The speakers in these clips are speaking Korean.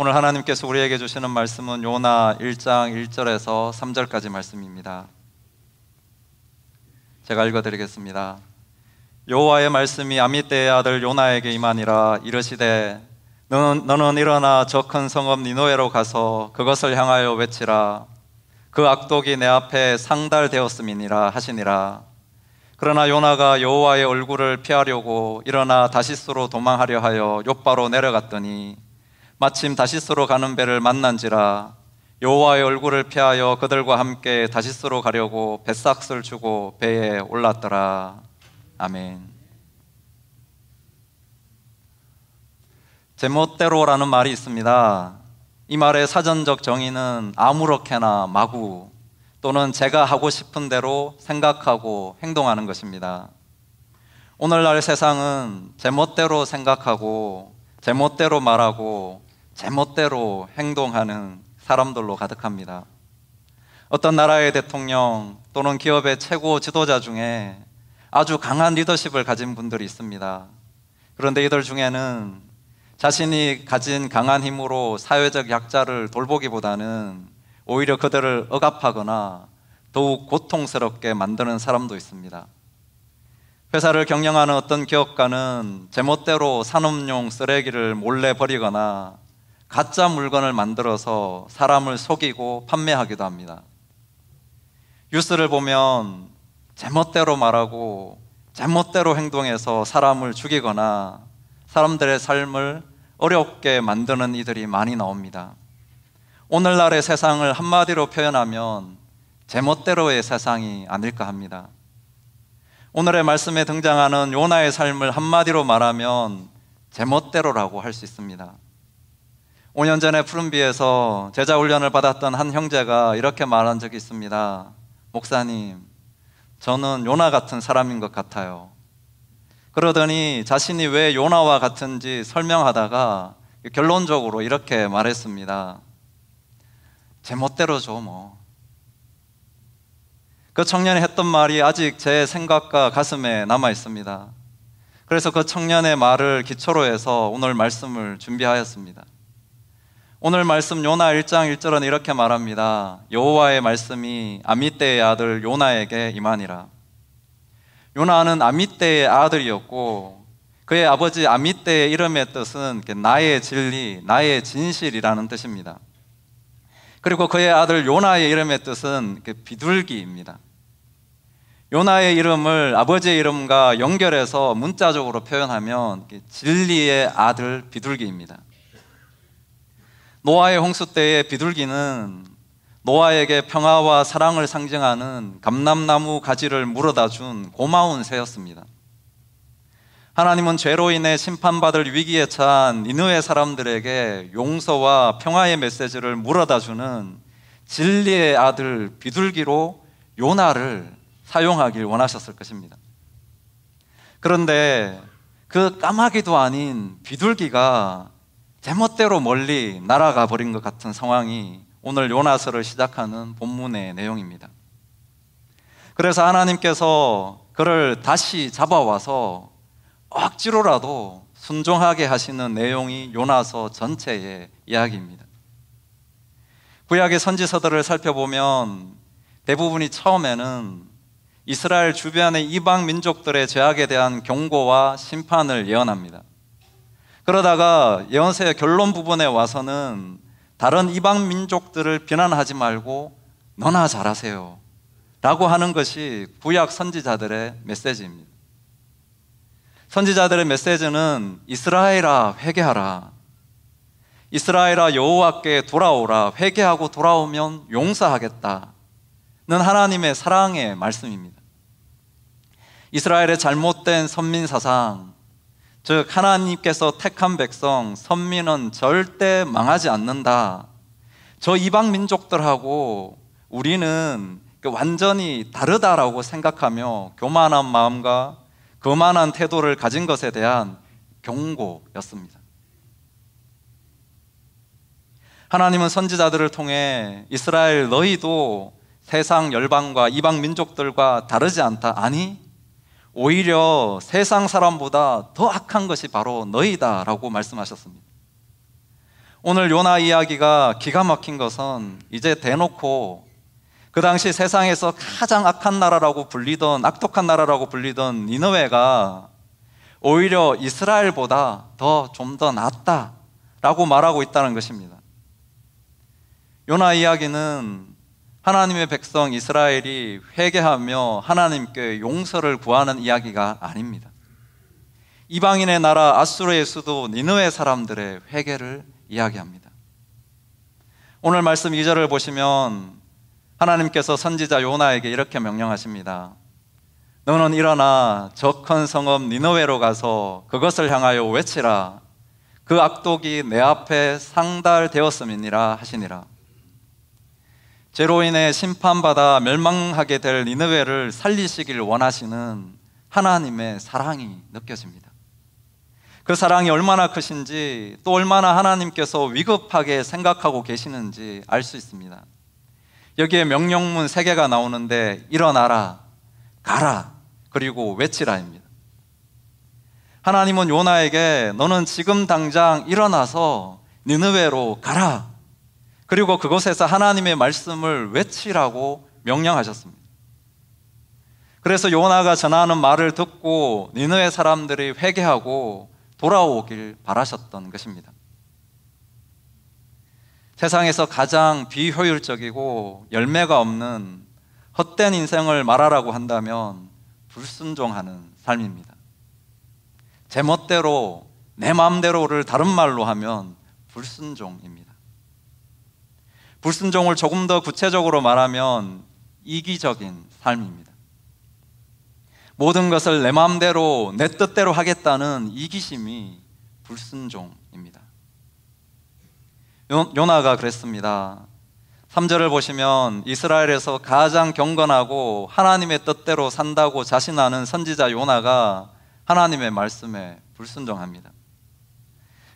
오늘 하나님께서 우리에게 주시는 말씀은 요나 1장 1절에서 3절까지 말씀입니다. 제가 읽어드리겠습니다. 여호와의 말씀이 아미떼의 아들 요나에게 임하니라 이르시되 너는, 너는 일어나 저 큰 성읍 니노에로 가서 그것을 향하여 외치라 그 악독이 내 앞에 상달되었음이니라 하시니라 그러나 요나가 여호와의 얼굴을 피하려고 일어나 다시스로 도망하려 하여 요바로 내려갔더니 마침 다시스로 가는 배를 만난지라 여호와의 얼굴을 피하여 그들과 함께 다시스로 가려고 뱃삭을 주고 배에 올랐더라 아멘. 제멋대로라는 말이 있습니다. 이 말의 사전적 정의는 아무렇게나 마구 또는 제가 하고 싶은 대로 생각하고 행동하는 것입니다. 오늘날 세상은 제멋대로 생각하고 제멋대로 말하고 제멋대로 행동하는 사람들로 가득합니다. 어떤 나라의 대통령 또는 기업의 최고 지도자 중에 아주 강한 리더십을 가진 분들이 있습니다. 그런데 이들 중에는 자신이 가진 강한 힘으로 사회적 약자를 돌보기보다는 오히려 그들을 억압하거나 더욱 고통스럽게 만드는 사람도 있습니다. 회사를 경영하는 어떤 기업가는 제멋대로 산업용 쓰레기를 몰래 버리거나 가짜 물건을 만들어서 사람을 속이고 판매하기도 합니다. 뉴스를 보면 제멋대로 말하고 제멋대로 행동해서 사람을 죽이거나 사람들의 삶을 어렵게 만드는 이들이 많이 나옵니다. 오늘날의 세상을 한마디로 표현하면 제멋대로의 세상이 아닐까 합니다. 오늘의 말씀에 등장하는 요나의 삶을 한마디로 말하면 제멋대로라고 할 수 있습니다. 5년 전에 푸른비에서 제자 훈련을 받았던 한 형제가 이렇게 말한 적이 있습니다. 목사님, 저는 요나 같은 사람인 것 같아요. 그러더니 자신이 왜 요나와 같은지 설명하다가 결론적으로 이렇게 말했습니다. 제 멋대로죠, 뭐. 그 청년이 했던 말이 아직 제 생각과 가슴에 남아 있습니다. 그래서 그 청년의 말을 기초로 해서 오늘 말씀을 준비하였습니다. 오늘 말씀 요나 1장 1절은 이렇게 말합니다. 여호와의 말씀이 아미떼의 아들 요나에게 임하니라. 요나는 아미떼의 아들이었고 그의 아버지 아미떼의 이름의 뜻은 나의 진리, 나의 진실이라는 뜻입니다. 그리고 그의 아들 요나의 이름의 뜻은 비둘기입니다. 요나의 이름을 아버지의 이름과 연결해서 문자적으로 표현하면 진리의 아들 비둘기입니다. 노아의 홍수 때의 비둘기는 노아에게 평화와 사랑을 상징하는 감람나무 가지를 물어다 준 고마운 새였습니다. 하나님은 죄로 인해 심판받을 위기에 처한 니느의 사람들에게 용서와 평화의 메시지를 물어다 주는 진리의 아들 비둘기로 요나를 사용하길 원하셨을 것입니다. 그런데 그 까마귀도 아닌 비둘기가 제멋대로 멀리 날아가 버린 것 같은 상황이 오늘 요나서를 시작하는 본문의 내용입니다. 그래서 하나님께서 그를 다시 잡아와서 억지로라도 순종하게 하시는 내용이 요나서 전체의 이야기입니다. 구약의 선지서들을 살펴보면 대부분이 처음에는 이스라엘 주변의 이방 민족들의 죄악에 대한 경고와 심판을 예언합니다. 그러다가 예언서의 결론 부분에 와서는 다른 이방 민족들을 비난하지 말고 너나 잘하세요. 라고 하는 것이 구약 선지자들의 메시지입니다. 선지자들의 메시지는 이스라엘아 회개하라. 이스라엘아 여호와께 돌아오라. 회개하고 돌아오면 용서하겠다 는 하나님의 사랑의 말씀입니다. 이스라엘의 잘못된 선민 사상, 즉 하나님께서 택한 백성 선민은 절대 망하지 않는다. 저 이방 민족들하고 우리는 그 완전히 다르다라고 생각하며 교만한 마음과 거만한 태도를 가진 것에 대한 경고였습니다. 하나님은 선지자들을 통해 이스라엘 너희도 세상 열방과 이방 민족들과 다르지 않다. 아니, 오히려 세상 사람보다 더 악한 것이 바로 너희다라고 말씀하셨습니다. 오늘 요나 이야기가 기가 막힌 것은 이제 대놓고 그 당시 세상에서 가장 악한 나라라고 불리던 악독한 나라라고 불리던 니느웨가 오히려 이스라엘보다 더 좀더 낫다라고 말하고 있다는 것입니다. 요나 이야기는 하나님의 백성 이스라엘이 회개하며 하나님께 용서를 구하는 이야기가 아닙니다. 이방인의 나라 아수르의 수도 니느웨 사람들의 회개를 이야기합니다. 오늘 말씀 2절을 보시면 하나님께서 선지자 요나에게 이렇게 명령하십니다. 너는 일어나 저 큰 성읍 니느웨로 가서 그것을 향하여 외치라. 그 악독이 내 앞에 상달되었음이니라 하시니라. 죄로 인해 심판받아 멸망하게 될 니느웨를 살리시길 원하시는 하나님의 사랑이 느껴집니다. 그 사랑이 얼마나 크신지 또 얼마나 하나님께서 위급하게 생각하고 계시는지 알 수 있습니다. 여기에 명령문 세 개가 나오는데 일어나라, 가라, 그리고 외치라입니다. 하나님은 요나에게 너는 지금 당장 일어나서 니느웨로 가라. 그리고 그곳에서 하나님의 말씀을 외치라고 명령하셨습니다. 그래서 요나가 전하는 말을 듣고 니느웨 사람들이 회개하고 돌아오길 바라셨던 것입니다. 세상에서 가장 비효율적이고 열매가 없는 헛된 인생을 말하라고 한다면 불순종하는 삶입니다. 제 멋대로 내 마음대로를 다른 말로 하면 불순종입니다. 불순종을 조금 더 구체적으로 말하면 이기적인 삶입니다. 모든 것을 내 마음대로 내 뜻대로 하겠다는 이기심이 불순종입니다. 요나가 그랬습니다. 3절을 보시면 이스라엘에서 가장 경건하고 하나님의 뜻대로 산다고 자신하는 선지자 요나가 하나님의 말씀에 불순종합니다.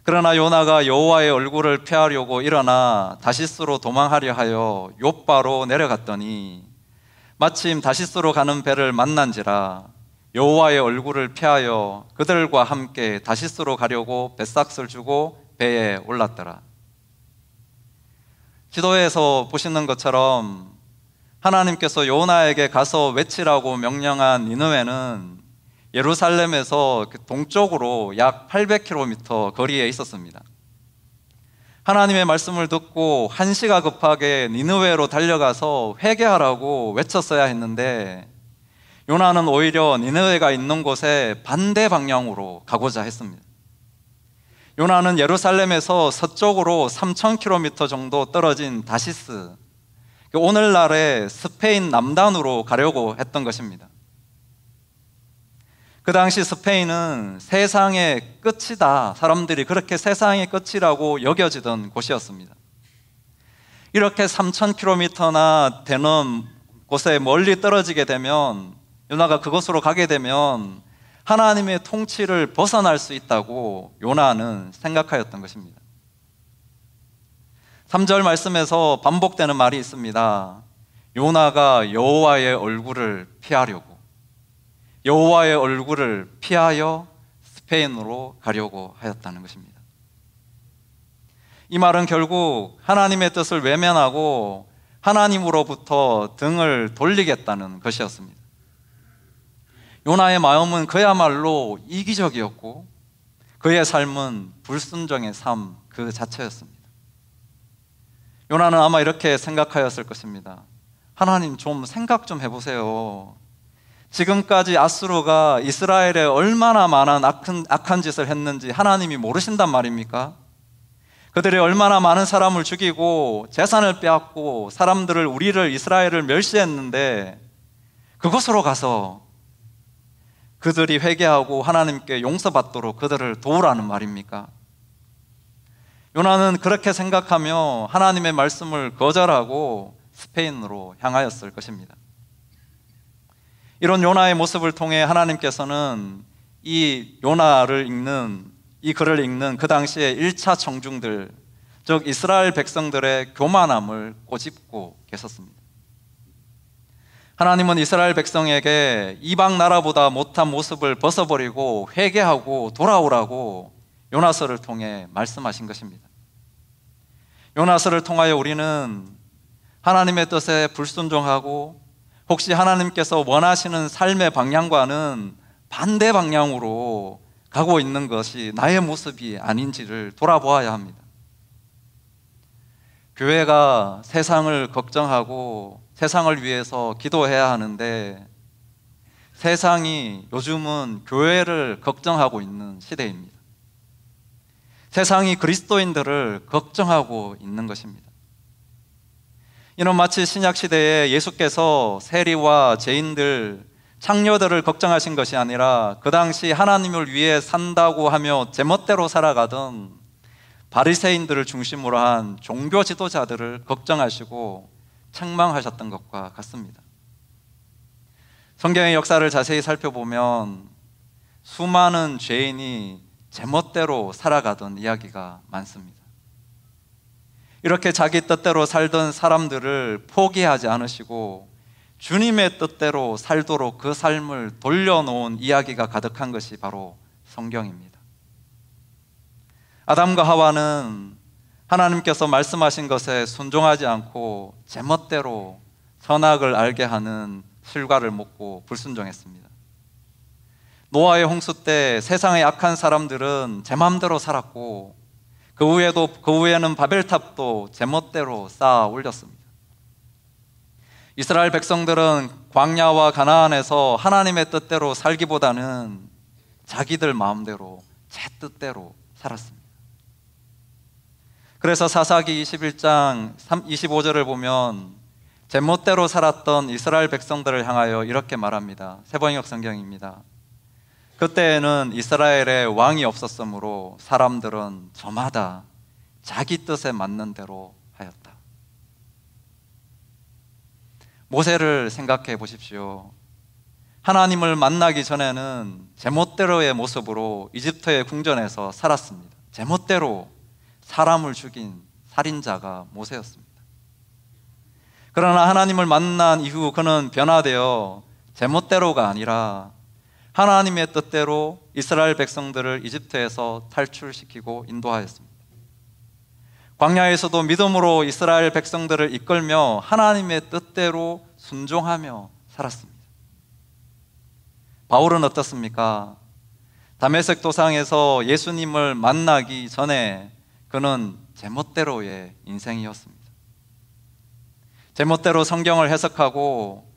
그러나 요나가 여호와의 얼굴을 피하려고 일어나 다시스로 도망하려 하여 요바로 내려갔더니 마침 다시스로 가는 배를 만난지라 여호와의 얼굴을 피하여 그들과 함께 다시스로 가려고 뱃삭을 주고 배에 올랐더라. 기도에서 보시는 것처럼 하나님께서 요나에게 가서 외치라고 명령한 니느웨는 예루살렘에서 그 동쪽으로 약 800km 거리에 있었습니다. 하나님의 말씀을 듣고 한시가 급하게 니느웨로 달려가서 회개하라고 외쳤어야 했는데 요나는 오히려 니느웨가 있는 곳에 반대 방향으로 가고자 했습니다. 요나는 예루살렘에서 서쪽으로 3,000km 정도 떨어진 다시스, 그 오늘날의 스페인 남단으로 가려고 했던 것입니다. 그 당시 스페인은 세상의 끝이다. 사람들이 그렇게 세상의 끝이라고 여겨지던 곳이었습니다. 이렇게 3,000km나 되는 곳에 멀리 떨어지게 되면, 요나가 그곳으로 가게 되면 하나님의 통치를 벗어날 수 있다고 요나는 생각하였던 것입니다. 3절 말씀에서 반복되는 말이 있습니다. 요나가 여호와의 얼굴을 피하려고 여호와의 얼굴을 피하여 스페인으로 가려고 하였다는 것입니다. 이 말은 결국 하나님의 뜻을 외면하고 하나님으로부터 등을 돌리겠다는 것이었습니다. 요나의 마음은 그야말로 이기적이었고 그의 삶은 불순종의 삶 그 자체였습니다. 요나는 아마 이렇게 생각하였을 것입니다. 하나님 좀 생각 좀 해보세요. 지금까지 아수르가 이스라엘에 얼마나 많은 악한, 악한 짓을 했는지 하나님이 모르신단 말입니까? 그들이 얼마나 많은 사람을 죽이고 재산을 빼앗고 사람들을 우리를 이스라엘을 멸시했는데 그곳으로 가서 그들이 회개하고 하나님께 용서받도록 그들을 도우라는 말입니까? 요나는 그렇게 생각하며 하나님의 말씀을 거절하고 스페인으로 향하였을 것입니다. 이런 요나의 모습을 통해 하나님께서는 이 요나를 읽는 이 글을 읽는 그 당시에 1차 청중들 즉 이스라엘 백성들의 교만함을 꼬집고 계셨습니다. 하나님은 이스라엘 백성에게 이방 나라보다 못한 모습을 벗어버리고 회개하고 돌아오라고 요나서를 통해 말씀하신 것입니다. 요나스를 통하여 우리는 하나님의 뜻에 불순종하고 혹시 하나님께서 원하시는 삶의 방향과는 반대 방향으로 가고 있는 것이 나의 모습이 아닌지를 돌아보아야 합니다. 교회가 세상을 걱정하고 세상을 위해서 기도해야 하는데 세상이 요즘은 교회를 걱정하고 있는 시대입니다. 세상이 그리스도인들을 걱정하고 있는 것입니다. 이는 마치 신약 시대에 예수께서 세리와 죄인들, 창녀들을 걱정하신 것이 아니라 그 당시 하나님을 위해 산다고 하며 제멋대로 살아가던 바리새인들을 중심으로 한 종교 지도자들을 걱정하시고 책망하셨던 것과 같습니다. 성경의 역사를 자세히 살펴보면 수많은 죄인이 제멋대로 살아가던 이야기가 많습니다. 이렇게 자기 뜻대로 살던 사람들을 포기하지 않으시고 주님의 뜻대로 살도록 그 삶을 돌려놓은 이야기가 가득한 것이 바로 성경입니다. 아담과 하와는 하나님께서 말씀하신 것에 순종하지 않고 제멋대로 선악을 알게 하는 실과를 먹고 불순종했습니다. 노아의 홍수 때 세상의 악한 사람들은 제 마음대로 살았고 그 후에도 그 후에는 바벨탑도 제멋대로 쌓아 올렸습니다. 이스라엘 백성들은 광야와 가나안에서 하나님의 뜻대로 살기보다는 자기들 마음대로 제 뜻대로 살았습니다. 그래서 사사기 21장 25절을 보면 제멋대로 살았던 이스라엘 백성들을 향하여 이렇게 말합니다. 세번역 성경입니다. 그때에는 이스라엘에 왕이 없었으므로 사람들은 저마다 자기 뜻에 맞는 대로 하였다. 모세를 생각해 보십시오. 하나님을 만나기 전에는 제멋대로의 모습으로 이집트의 궁전에서 살았습니다. 제멋대로 사람을 죽인 살인자가 모세였습니다. 그러나 하나님을 만난 이후 그는 변화되어 제멋대로가 아니라 하나님의 뜻대로 이스라엘 백성들을 이집트에서 탈출시키고 인도하였습니다. 광야에서도 믿음으로 이스라엘 백성들을 이끌며 하나님의 뜻대로 순종하며 살았습니다. 바울은 어떻습니까? 담에색 도상에서 예수님을 만나기 전에 그는 제멋대로의 인생이었습니다. 제멋대로 성경을 해석하고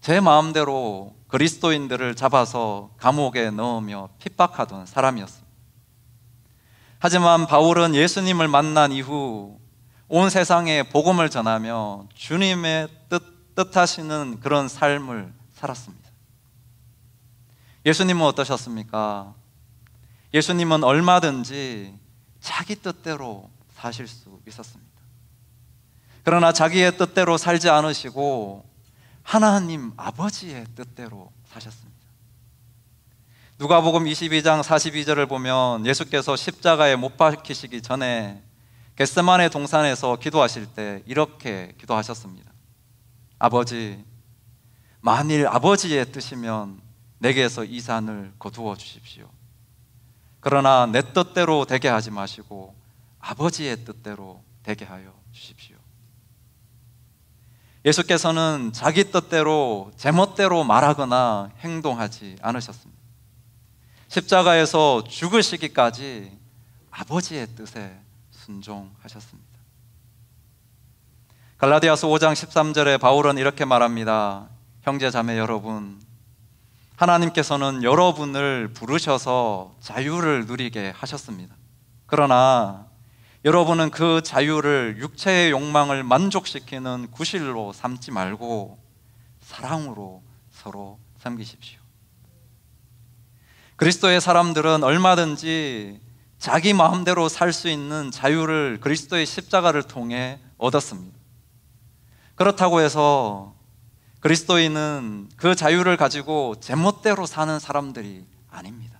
제 마음대로 그리스도인들을 잡아서 감옥에 넣으며 핍박하던 사람이었습니다. 하지만 바울은 예수님을 만난 이후 온 세상에 복음을 전하며 주님의 뜻, 뜻하시는 그런 삶을 살았습니다. 예수님은 어떠셨습니까? 예수님은 얼마든지 자기 뜻대로 사실 수 있었습니다. 그러나 자기의 뜻대로 살지 않으시고 하나님 아버지의 뜻대로 사셨습니다. 누가복음 22장 42절을 보면 예수께서 십자가에 못 박히시기 전에 겟세만의 동산에서 기도하실 때 이렇게 기도하셨습니다. 아버지, 만일 아버지의 뜻이면 내게서 이 산을 거두어 주십시오. 그러나 내 뜻대로 되게 하지 마시고 아버지의 뜻대로 되게 하여 주십시오. 예수께서는 자기 뜻대로 제멋대로 말하거나 행동하지 않으셨습니다. 십자가에서 죽으시기까지 아버지의 뜻에 순종하셨습니다. 갈라디아서 5장 13절에 바울은 이렇게 말합니다. 형제 자매 여러분, 하나님께서는 여러분을 부르셔서 자유를 누리게 하셨습니다. 그러나 여러분은 그 자유를 육체의 욕망을 만족시키는 구실로 삼지 말고 사랑으로 서로 섬기십시오. 그리스도의 사람들은 얼마든지 자기 마음대로 살 수 있는 자유를 그리스도의 십자가를 통해 얻었습니다. 그렇다고 해서 그리스도인은 그 자유를 가지고 제멋대로 사는 사람들이 아닙니다.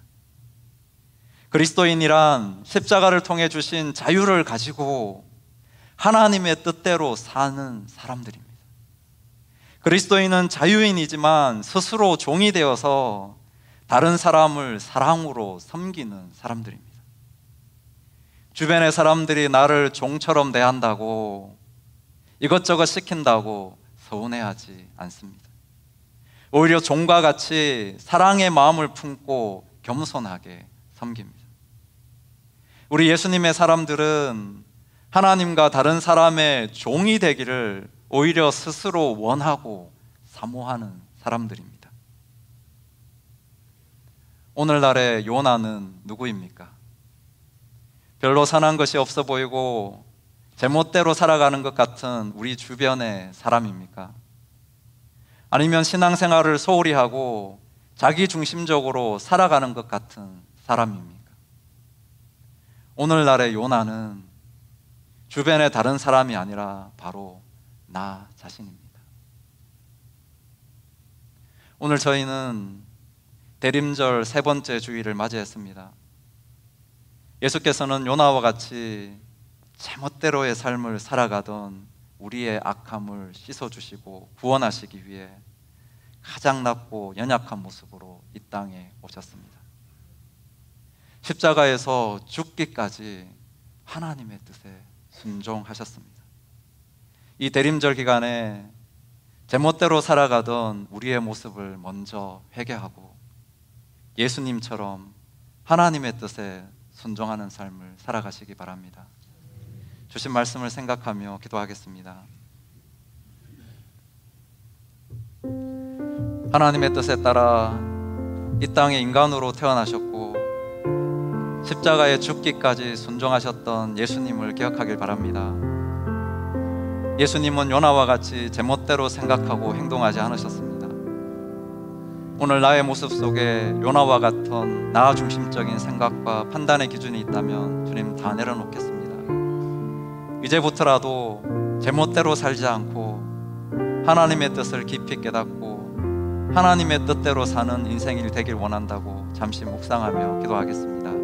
그리스도인이란 십자가를 통해 주신 자유를 가지고 하나님의 뜻대로 사는 사람들입니다. 그리스도인은 자유인이지만 스스로 종이 되어서 다른 사람을 사랑으로 섬기는 사람들입니다. 주변의 사람들이 나를 종처럼 대한다고 이것저것 시킨다고 서운해하지 않습니다. 오히려 종과 같이 사랑의 마음을 품고 겸손하게 섬깁니다. 우리 예수님의 사람들은 하나님과 다른 사람의 종이 되기를 오히려 스스로 원하고 사모하는 사람들입니다. 오늘날의 요나는 누구입니까? 별로 선한 것이 없어 보이고 제멋대로 살아가는 것 같은 우리 주변의 사람입니까? 아니면 신앙생활을 소홀히 하고 자기 중심적으로 살아가는 것 같은 사람입니까? 오늘날의 요나는 주변의 다른 사람이 아니라 바로 나 자신입니다. 오늘 저희는 대림절 세 번째 주일을 맞이했습니다. 예수께서는 요나와 같이 제멋대로의 삶을 살아가던 우리의 악함을 씻어주시고 구원하시기 위해 가장 낮고 연약한 모습으로 이 땅에 오셨습니다. 십자가에서 죽기까지 하나님의 뜻에 순종하셨습니다. 이 대림절 기간에 제멋대로 살아가던 우리의 모습을 먼저 회개하고 예수님처럼 하나님의 뜻에 순종하는 삶을 살아가시기 바랍니다. 주신 말씀을 생각하며 기도하겠습니다. 하나님의 뜻에 따라 이 땅에 인간으로 태어나셨고 십자가에 죽기까지 순종하셨던 예수님을 기억하길 바랍니다. 예수님은 요나와 같이 제멋대로 생각하고 행동하지 않으셨습니다. 오늘 나의 모습 속에 요나와 같은 나 중심적인 생각과 판단의 기준이 있다면 주님 다 내려놓겠습니다. 이제부터라도 제멋대로 살지 않고 하나님의 뜻을 깊이 깨닫고 하나님의 뜻대로 사는 인생이 되길 원한다고 잠시 묵상하며 기도하겠습니다.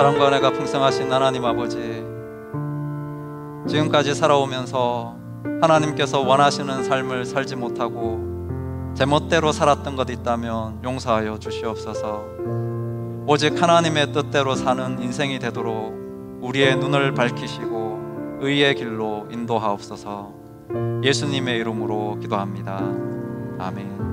사랑과 은혜가 풍성하신 하나님 아버지 지금까지 살아오면서 하나님께서 원하시는 삶을 살지 못하고 제멋대로 살았던 것 있다면 용서하여 주시옵소서. 오직 하나님의 뜻대로 사는 인생이 되도록 우리의 눈을 밝히시고 의의 길로 인도하옵소서. 예수님의 이름으로 기도합니다. 아멘